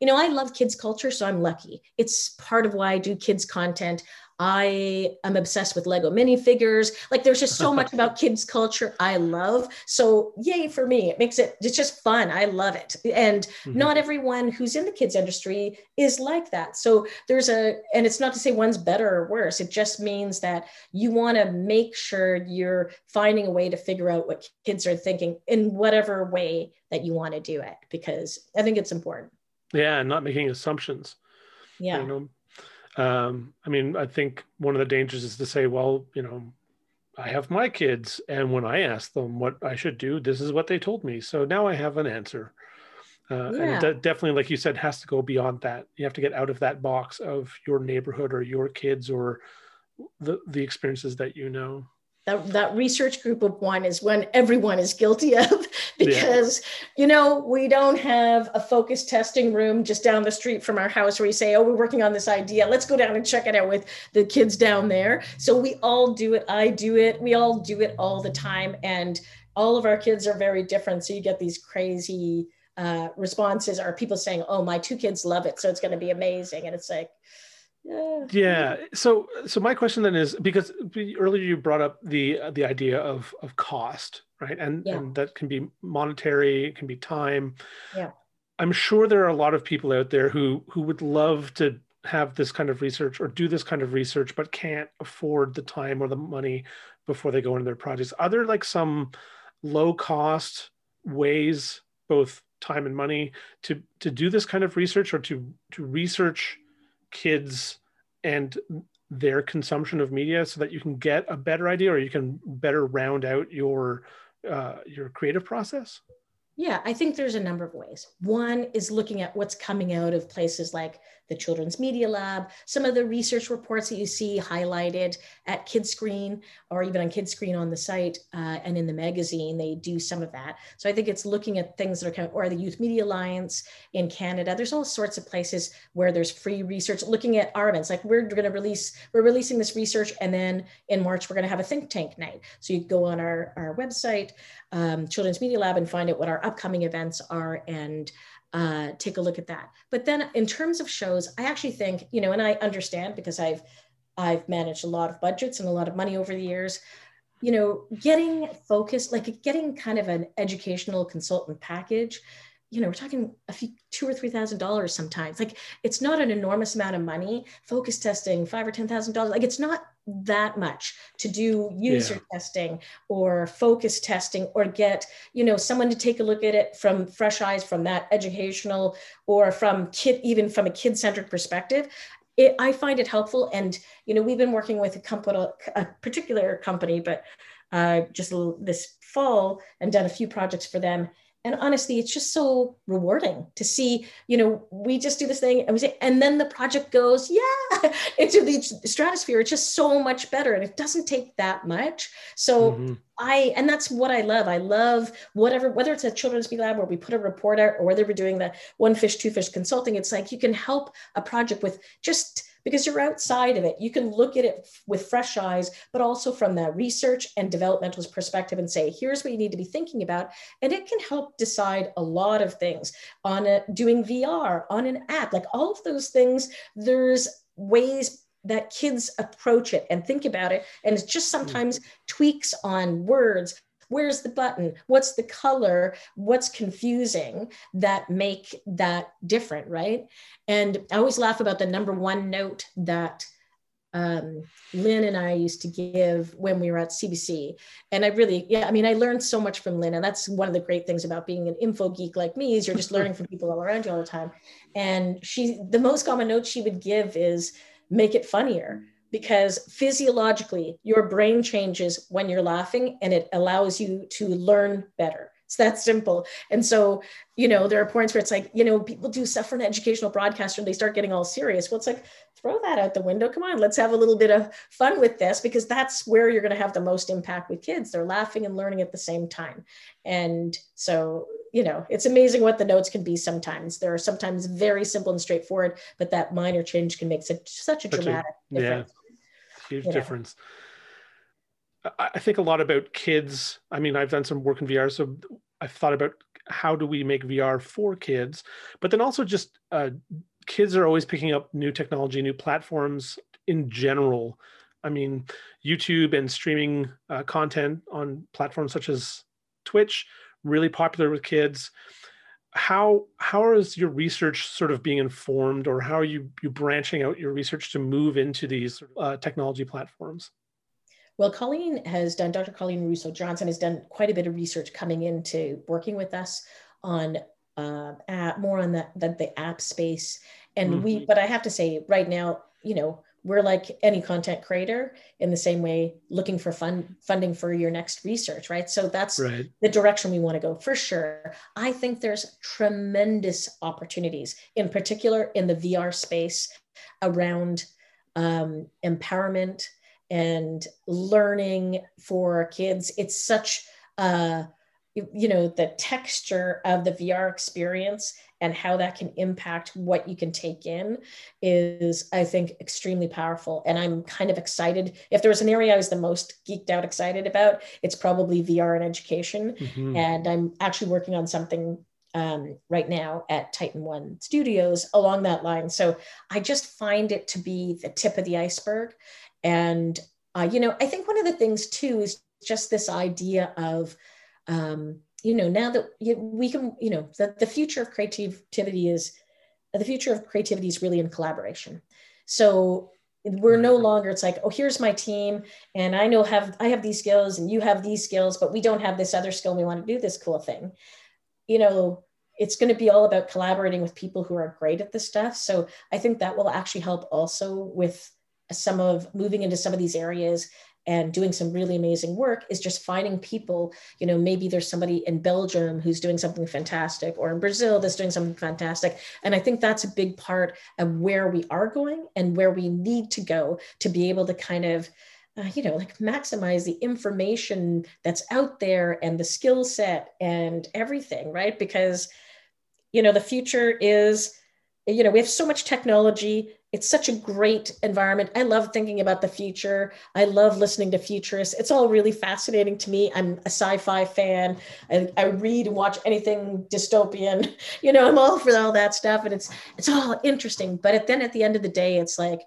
you know, I love kids culture, so I'm lucky. It's part of why I do kids content. I am obsessed with Lego minifigures. Like there's just so much about kids culture I love. So yay for me. It makes it it's just fun. I love it. And mm-hmm. not everyone who's in the kids industry is like that. So there's a and it's not to say one's better or worse. It just means that you want to make sure you're finding a way to figure out what kids are thinking in whatever way that you want to do it because I think it's important. Yeah, and not making assumptions. Yeah. You know, um, I mean, I think one of the dangers is to say, well, you know, I have my kids, and when I ask them what I should do, this is what they told me. So now I have an answer. Uh, yeah. And it definitely, like you said, has to go beyond that. You have to get out of that box of your neighborhood or your kids or the the experiences that you know that, that research group of one is one everyone is guilty of because yeah. you know we don't have a focus testing room just down the street from our house where we say oh we're working on this idea. Let's go down and check it out with the kids down there. So we all do it. I do it. We all do it all the time. And all of our kids are very different. So you get these crazy uh, responses are people saying oh my two kids love it so it's going to be amazing. And it's like yeah. So so my question then is because earlier you brought up the uh, the idea of of cost right? And yeah. and that can be monetary it can be time. Yeah. I'm sure there are a lot of people out there who who would love to have this kind of research or do this kind of research but can't afford the time or the money before they go into their projects. Are there like some low cost ways both time and money to to do this kind of research or to to research kids and their consumption of media so that you can get a better idea or you can better round out your uh, your creative process? Yeah i think there's a number of ways. One is looking at what's coming out of places like the Children's Media Lab, some of the research reports that you see highlighted at Kidscreen or even on Kidscreen on the site uh, and in the magazine, they do some of that. So I think it's looking at things that are kind of, or the Youth Media Alliance in Canada. There's all sorts of places where there's free research, looking at our events. Like we're going to release, we're releasing this research, and then in March we're going to have a think tank night. So you go on our our website, um, Children's Media Lab, and find out what our upcoming events are and uh, take a look at that. But then in terms of shows, I actually think, you know, and I understand because I've I've managed a lot of budgets and a lot of money over the years. You know, getting focused, like getting kind of an educational consultant package, you know, we're talking a few two or three thousand dollars sometimes. Like it's not an enormous amount of money. Focus testing, five or ten thousand dollars. Like it's not that much to do user yeah. testing or focus testing or get you know someone to take a look at it from fresh eyes from that educational or from kid even from a kid-centered perspective it, I find it helpful. And, you know, we've been working with a company, a particular company, but uh, just this fall and done a few projects for them and honestly it's just so rewarding to see you know we just do this thing and we say and then the project goes yeah into the stratosphere. It's just so much better and it doesn't take that much. So mm-hmm. i and that's what i love. I love whatever whether it's a children's media lab where we put a report out or whether we're doing the one fish two fish consulting it's like you can help a project with just because you're outside of it. You can look at it with fresh eyes, but also from the research and developmentalist perspective and say, here's what you need to be thinking about. And it can help decide a lot of things on a, doing VR, on an app, like all of those things. There's ways that kids approach it and think about it. And it's just mm-hmm. sometimes tweaks on words where's the button what's the color what's confusing that make that different right and i always laugh about the number one note that um, Lynn and I used to give when we were at CBC. And I really, yeah, I mean, I learned so much from Lynn. And that's one of the great things about being an info geek like me is you're just learning from people all around you all the time. And she, the most common note she would give is make it funnier because physiologically your brain changes when you're laughing and it allows you to learn better. It's that simple. And so you know there are points where it's like you know people do stuff for an educational broadcaster and they start getting all serious. Well it's like throw that out the window. Come on let's have a little bit of fun with this because that's where you're going to have the most impact with kids. They're laughing and learning at the same time. And so you know it's amazing what the notes can be sometimes. They're sometimes very simple and straightforward but that minor change can make such such a dramatic a, difference huge yeah. difference. I think a lot about kids. I mean, I've done some work in VR, so I've thought about how do we make VR for kids, but then also just uh, kids are always picking up new technology, new platforms in general. I mean, YouTube and streaming uh, content on platforms such as Twitch really popular with kids how how is your research sort of being informed or how are you you branching out your research to move into these uh, technology platforms well colleen has done dr colleen russo johnson has done quite a bit of research coming into working with us on uh, app, more on the, the, the app space and mm-hmm. we but i have to say right now you know we're like any content creator in the same way looking for fun funding for your next research right? So that's right. the direction we want to go for sure. I think there's tremendous opportunities in particular in the vr space around um, empowerment and learning for kids. It's such a you know the texture of the vr experience and how that can impact what you can take in is i think extremely powerful. And i'm kind of excited. If there was an area i was the most geeked out excited about it's probably vr and education. Mm-hmm. and i'm actually working on something um, right now at titan one studios along that line. So i just find it to be the tip of the iceberg. And uh, you know i think one of the things too is just this idea of um, you know now that we can you know that the future of creativity is the future of creativity is really in collaboration. So we're no longer it's like oh here's my team and i know have i have these skills and you have these skills but we don't have this other skill we want to do this cool thing. You know it's going to be all about collaborating with people who are great at this stuff. So i think that will actually help also with some of moving into some of these areas and doing some really amazing work is just finding people you know maybe there's somebody in belgium who's doing something fantastic or in brazil that's doing something fantastic. And i think that's a big part of where we are going and where we need to go to be able to kind of uh, you know like maximize the information that's out there and the skill set and everything right? Because you know the future is you know we have so much technology it's such a great environment. I love thinking about the future. I love listening to futurists. It's all really fascinating to me. I'm a sci-fi fan. I, I read and watch anything dystopian. You know, I'm all for all that stuff, and it's it's all interesting. But then at the end of the day, it's like,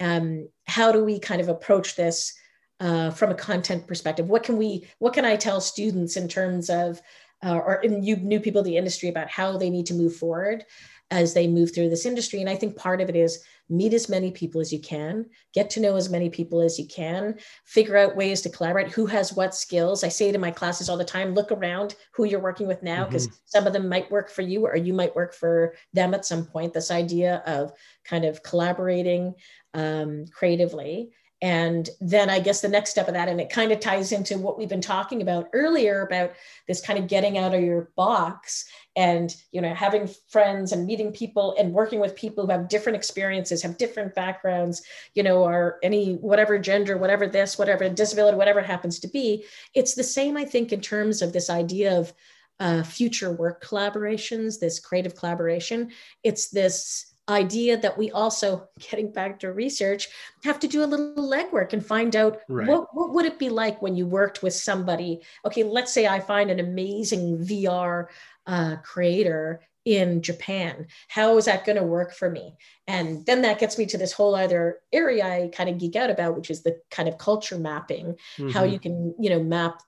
um, how do we kind of approach this uh, from a content perspective? What can we? What can I tell students in terms of, uh, or you new people in the industry about how they need to move forward? As they move through this industry. And I think part of it is meet as many people as you can, get to know as many people as you can, figure out ways to collaborate, who has what skills. I say to my classes all the time look around who you're working with now, because mm-hmm. some of them might work for you or you might work for them at some point. This idea of kind of collaborating um, creatively and then i guess the next step of that and it kind of ties into what we've been talking about earlier about this kind of getting out of your box and you know having friends and meeting people and working with people who have different experiences have different backgrounds you know or any whatever gender whatever this whatever disability whatever it happens to be. It's the same i think in terms of this idea of uh, future work collaborations this creative collaboration. It's this idea that we also getting back to research have to do a little legwork and find out right. what, what would it be like when you worked with somebody okay let's say i find an amazing vr uh, creator in japan how is that going to work for me and then that gets me to this whole other area i kind of geek out about which is the kind of culture mapping mm-hmm. how you can you know map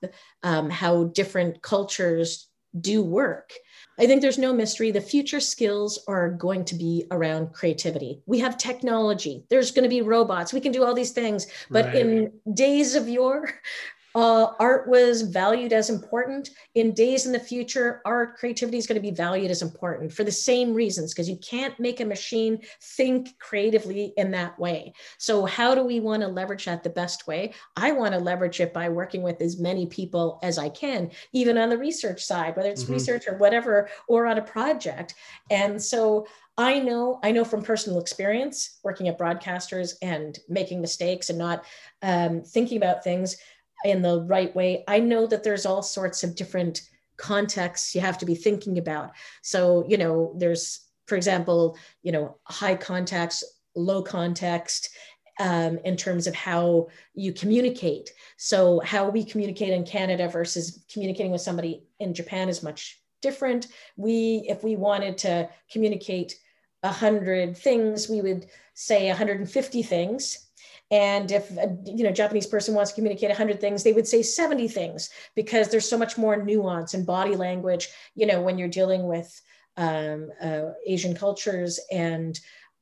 um, how different cultures do work I think there's no mystery. The future skills are going to be around creativity. We have technology. There's going to be robots. We can do all these things. But right. in days of yore, uh, art was valued as important. In days in the future, art creativity is going to be valued as important for the same reasons, because you can't make a machine think creatively in that way. So, how do we want to leverage that the best way? I want to leverage it by working with as many people as I can, even on the research side, whether it's mm-hmm. research or whatever, or on a project. And so, I know, I know from personal experience working at broadcasters and making mistakes and not um, thinking about things in the right way. I know that there's all sorts of different contexts you have to be thinking about. So, you know, there's, for example, you know, high context, low context, um, in terms of how you communicate. So, how we communicate in Canada versus communicating with somebody in Japan is much different. We, if we wanted to communicate a hundred things, we would say 150 things and if a you know japanese person wants to communicate 100 things they would say 70 things because there's so much more nuance and body language you know when you're dealing with um, uh, asian cultures and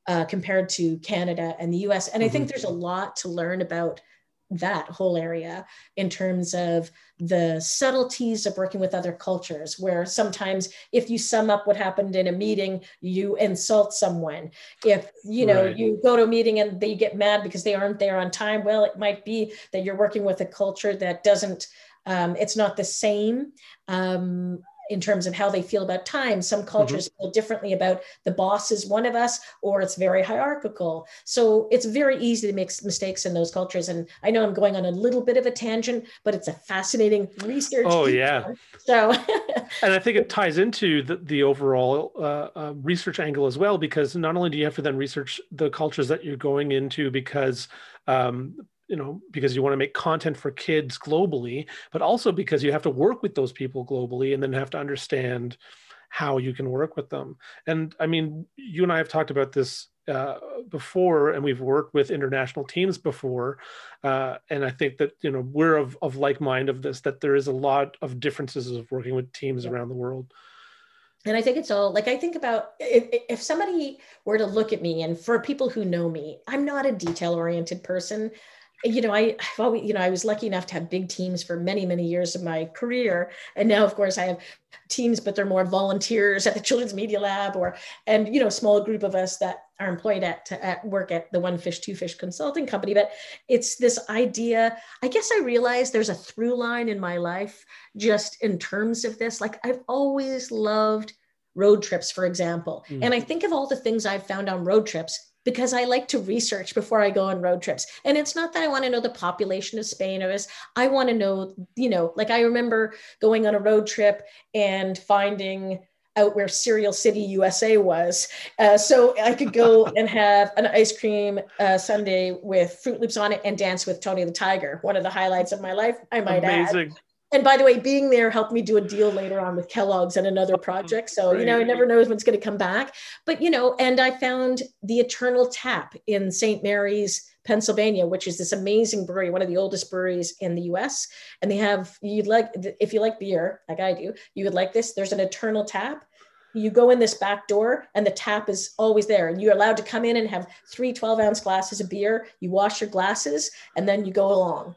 uh, compared to canada and the us and mm-hmm. i think mm-hmm. there's a lot to learn about that whole area in terms of the subtleties of working with other cultures where sometimes if you sum up what happened in a meeting you insult someone if you know right. you go to a meeting and they get mad because they aren't there on time well it might be that you're working with a culture that doesn't um, it's not the same um, in terms of how they feel about time. Some cultures mm-hmm. feel differently about the boss is one of us, or it's very hierarchical. So it's very easy to make mistakes in those cultures. And I know I'm going on a little bit of a tangent, but it's a fascinating research. Oh yeah. So, and I think it ties into the, the overall uh, uh, research angle as well, because not only do you have to then research the cultures that you're going into, because um, you know because you want to make content for kids globally but also because you have to work with those people globally and then have to understand how you can work with them and i mean you and i have talked about this uh, before and we've worked with international teams before uh, and i think that you know we're of, of like mind of this that there is a lot of differences of working with teams yeah. around the world and i think it's all like i think about if, if somebody were to look at me and for people who know me i'm not a detail oriented person you know, I, I've always, you know, I was lucky enough to have big teams for many, many years of my career. And now, of course, I have teams, but they're more volunteers at the Children's Media Lab or, and, you know, small group of us that are employed at, at work at the One Fish, Two Fish consulting company. But it's this idea, I guess I realized there's a through line in my life just in terms of this. Like I've always loved road trips, for example. Mm-hmm. And I think of all the things I've found on road trips because I like to research before I go on road trips. And it's not that I want to know the population of Spain or this. I want to know, you know, like I remember going on a road trip and finding out where Cereal City, USA was. Uh, so I could go and have an ice cream uh, sundae with Froot Loops on it and dance with Tony the Tiger. One of the highlights of my life, I might Amazing. add and by the way, being there helped me do a deal later on with Kellogg's and another oh, project. So, you know, I never knows when it's going to come back. But, you know, and I found the Eternal Tap in St. Mary's, Pennsylvania, which is this amazing brewery, one of the oldest breweries in the US. And they have, you'd like, if you like beer, like I do, you would like this. There's an Eternal Tap you go in this back door and the tap is always there and you're allowed to come in and have three 12 ounce glasses of beer you wash your glasses and then you go along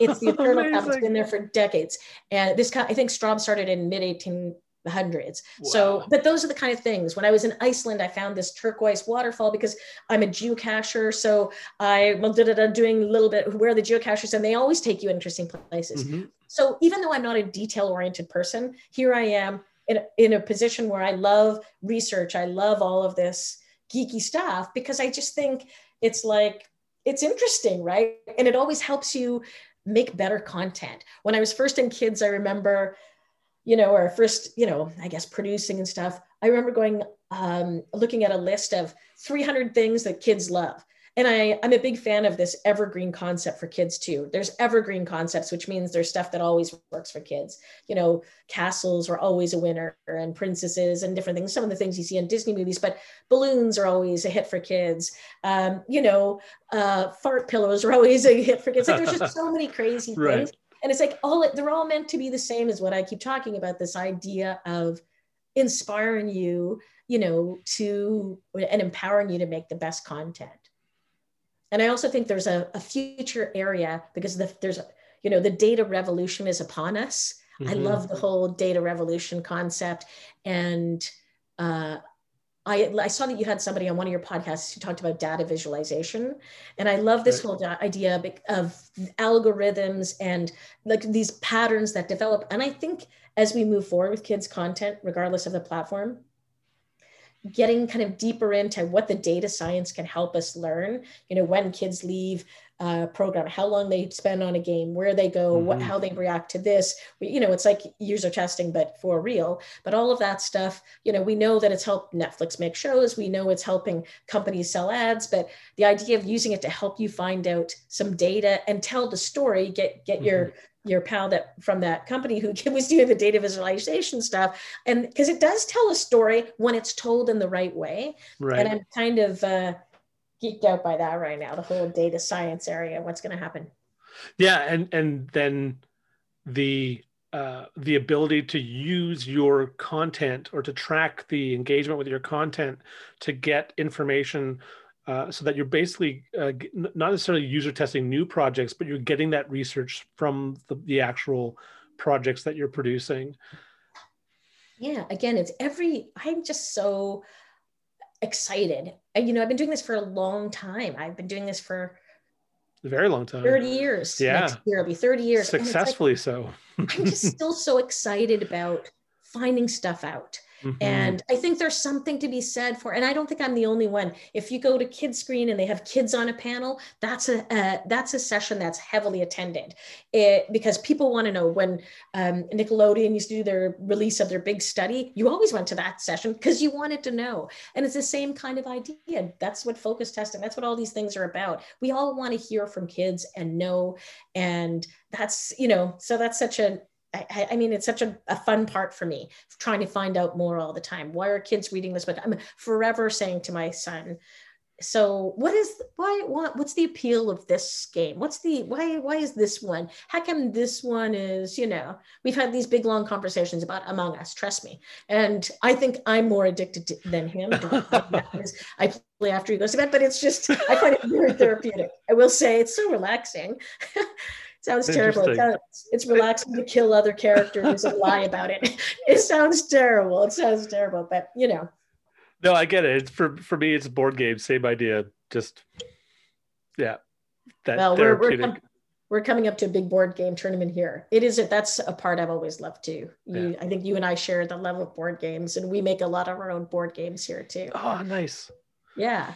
it's the eternal tap it's been there for decades and this kind i think Straub started in mid 18 hundreds. Wow. So, but those are the kind of things. When I was in Iceland, I found this turquoise waterfall because I'm a geocacher. So I well, doing a little bit where the geocachers, and they always take you interesting places. Mm-hmm. So even though I'm not a detail oriented person, here I am in, in a position where I love research. I love all of this geeky stuff because I just think it's like, it's interesting, right? And it always helps you make better content. When I was first in kids, I remember you know, or first, you know, I guess producing and stuff, I remember going, um, looking at a list of 300 things that kids love. And I, I'm a big fan of this evergreen concept for kids too. There's evergreen concepts, which means there's stuff that always works for kids. You know, castles are always a winner and princesses and different things. Some of the things you see in Disney movies, but balloons are always a hit for kids. Um, you know, uh, fart pillows are always a hit for kids. Like there's just so many crazy right. things and it's like all they're all meant to be the same as what i keep talking about this idea of inspiring you you know to and empowering you to make the best content and i also think there's a, a future area because the, there's you know the data revolution is upon us mm-hmm. i love the whole data revolution concept and uh, I, I saw that you had somebody on one of your podcasts who talked about data visualization. And I love this whole idea of algorithms and like these patterns that develop. And I think as we move forward with kids' content, regardless of the platform, getting kind of deeper into what the data science can help us learn, you know, when kids leave uh, program, how long they spend on a game, where they go, mm-hmm. what how they react to this. We, you know, it's like user testing, but for real. But all of that stuff, you know, we know that it's helped Netflix make shows. We know it's helping companies sell ads. But the idea of using it to help you find out some data and tell the story, get get mm-hmm. your your pal that from that company who was doing the data visualization stuff. And because it does tell a story when it's told in the right way. Right. and i'm kind of uh, geeked out by that right now the whole data science area what's going to happen. Yeah and and then the uh, the ability to use your content or to track the engagement with your content to get information uh, so that you're basically uh, not necessarily user testing new projects, but you're getting that research from the, the actual projects that you're producing. Yeah, again, it's every, I'm just so excited. And, you know, I've been doing this for a long time. I've been doing this for a very long time 30 years. Yeah. Next year will be 30 years. Successfully like, so. I'm just still so excited about finding stuff out Mm-hmm. And I think there's something to be said for, and I don't think I'm the only one. If you go to Kidscreen and they have kids on a panel, that's a uh, that's a session that's heavily attended, it, because people want to know. When um, Nickelodeon used to do their release of their big study, you always went to that session because you wanted to know. And it's the same kind of idea. That's what focus testing. That's what all these things are about. We all want to hear from kids and know, and that's you know, so that's such a I, I, mean, it's such a, a, fun part for me, trying to find out more all the time. Why are kids reading this book? I'm forever saying to my son, so what is why what, what's the appeal of this game? What's the why why is this one? How come this one is you know? We've had these big long conversations about among us trust me. And i think i'm more addicted to, than him. I play after he goes to bed but it's just i find it very therapeutic. I will say it's so relaxing sounds terrible. It sounds, it's relaxing to kill other characters and lie about it. It sounds terrible. It sounds terrible, but you know. No, I get it. It's for for me, it's a board game. Same idea. Just yeah. That well, we're we're, com- we're coming up to a big board game tournament here. It is that's a part I've always loved too. You, yeah. I think you and I share the love of board games, and we make a lot of our own board games here too. Oh, nice. Yeah.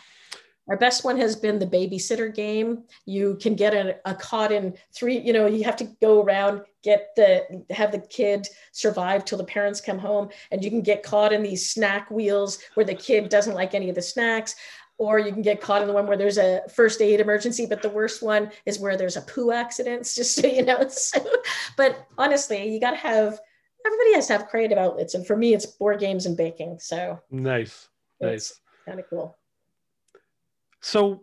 Our best one has been the babysitter game. You can get a, a caught in three, you know, you have to go around, get the, have the kid survive till the parents come home, and you can get caught in these snack wheels where the kid doesn't like any of the snacks. Or you can get caught in the one where there's a first aid emergency, but the worst one is where there's a poo accident, just so you know. So, but honestly, you got to have, everybody has to have creative outlets. And for me, it's board games and baking. So nice, nice. Kind of cool. So,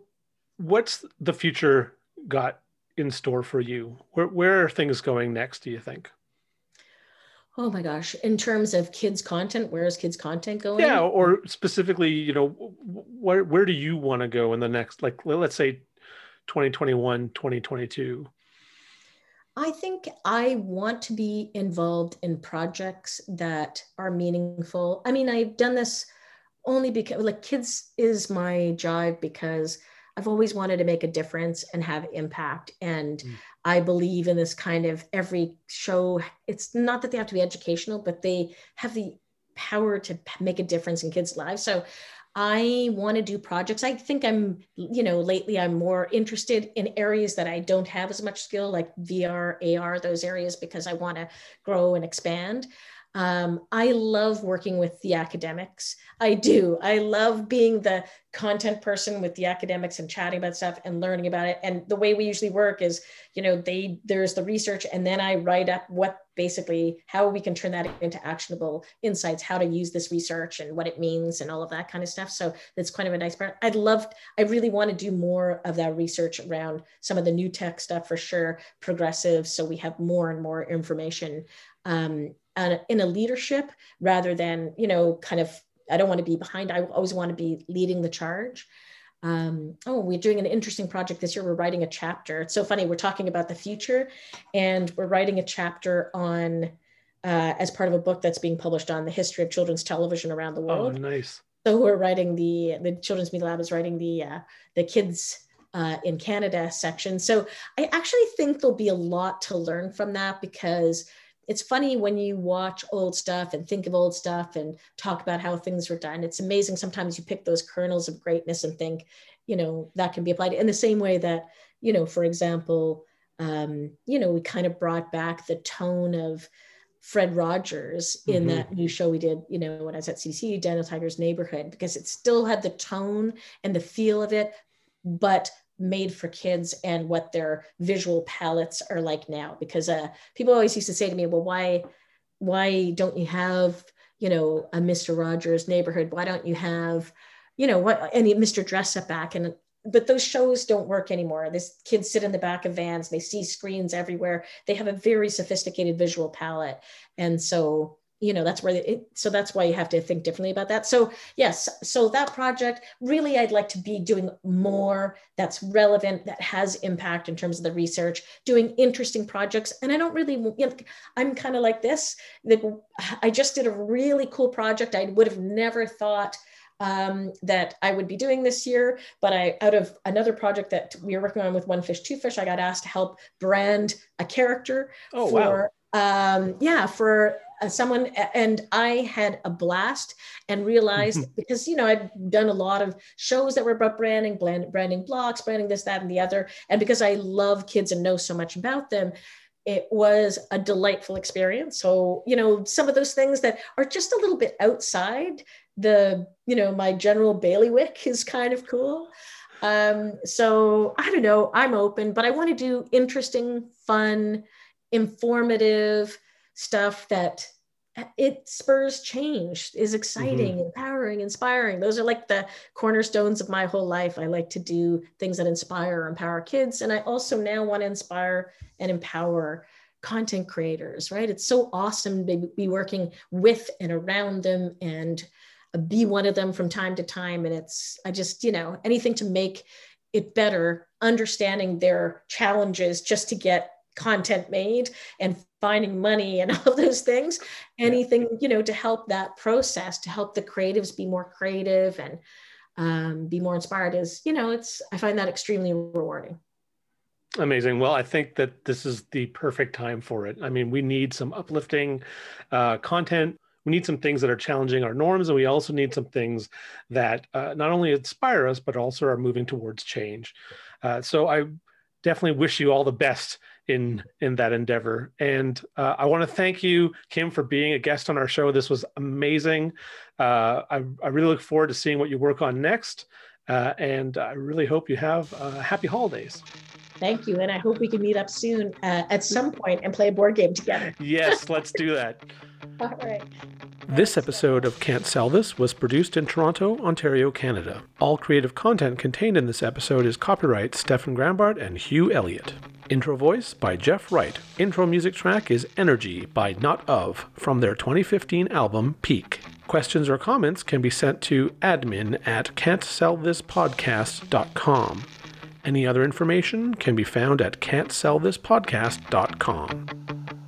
what's the future got in store for you? Where where are things going next? Do you think? Oh my gosh. In terms of kids content, where is kids content going? Yeah, or specifically, you know, where where do you want to go in the next like let's say 2021, 2022? I think I want to be involved in projects that are meaningful. I mean, I've done this only because like kids is my jive because I've always wanted to make a difference and have impact. And mm. I believe in this kind of every show. It's not that they have to be educational, but they have the power to make a difference in kids' lives. So I want to do projects. I think I'm, you know, lately I'm more interested in areas that I don't have as much skill, like VR, AR, those areas, because I want to grow and expand. Um, I love working with the academics. I do. I love being the content person with the academics and chatting about stuff and learning about it. And the way we usually work is, you know, they there's the research, and then I write up what basically how we can turn that into actionable insights, how to use this research and what it means, and all of that kind of stuff. So that's kind of a nice part. I'd love. I really want to do more of that research around some of the new tech stuff for sure, progressive. So we have more and more information. Um, in a leadership rather than you know kind of i don't want to be behind i always want to be leading the charge. Um, oh we're doing an interesting project this year. We're writing a chapter. It's so funny we're talking about the future and we're writing a chapter on uh, as part of a book that's being published on the history of children's television around the oh, world. oh nice. So we're writing the the children's media lab is writing the uh, the kids uh, in Canada section. So I actually think there'll be a lot to learn from that because it's funny when you watch old stuff and think of old stuff and talk about how things were done. It's amazing. Sometimes you pick those kernels of greatness and think, you know, that can be applied in the same way that, you know, for example, um, you know, we kind of brought back the tone of Fred Rogers in mm-hmm. that new show we did, you know, when I was at CC, Daniel Tiger's Neighborhood, because it still had the tone and the feel of it, but made for kids and what their visual palettes are like now. Because uh, people always used to say to me well why why don't you have you know a mr rogers neighborhood? Why don't you have you know what any mr dress up back and but those shows don't work anymore. This kids sit in the back of vans they see screens everywhere. They have a very sophisticated visual palette. And so you know that's where it, so that's why you have to think differently about that so yes so that project really i'd like to be doing more that's relevant that has impact in terms of the research doing interesting projects and i don't really you know, i'm kind of like this that i just did a really cool project i would have never thought um, that I would be doing this year. But I, out of another project that we are working on with One Fish, Two Fish, I got asked to help brand a character oh, for, wow. um, yeah, for someone and i had a blast and realized because you know i've done a lot of shows that were about branding brand, branding blocks branding this that and the other. And because i love kids and know so much about them it was a delightful experience. So you know some of those things that are just a little bit outside the you know my general bailiwick is kind of cool. Um, so i don't know. I'm open but i want to do interesting fun informative stuff that it spurs change is exciting mm-hmm. empowering inspiring. Those are like the cornerstones of my whole life. I like to do things that inspire or empower kids. And i also now want to inspire and empower content creators right? It's so awesome to be working with and around them and be one of them from time to time. And it's i just you know anything to make it better understanding their challenges just to get content made and finding money and all those things. Anything you know to help that process to help the creatives be more creative and um, be more inspired is you know it's i find that extremely rewarding. Amazing. Well i think that this is the perfect time for it. I mean we need some uplifting uh, content. We need some things that are challenging our norms and we also need some things that uh, not only inspire us but also are moving towards change. Uh, so i definitely wish you all the best in in that endeavor. And uh, I want to thank you, Kim, for being a guest on our show. This was amazing. Uh, I, I really look forward to seeing what you work on next. Uh, and I really hope you have uh, happy holidays. Thank you. And I hope we can meet up soon uh, at some point and play a board game together. yes, let's do that. All right. This episode of Can't Sell This was produced in Toronto, Ontario, Canada. All creative content contained in this episode is copyright Stefan Grambart and Hugh Elliott. Intro voice by Jeff Wright. Intro music track is Energy by Not Of from their 2015 album Peak. Questions or comments can be sent to admin at can'tsellthispodcast.com. Any other information can be found at can'tsellthispodcast.com.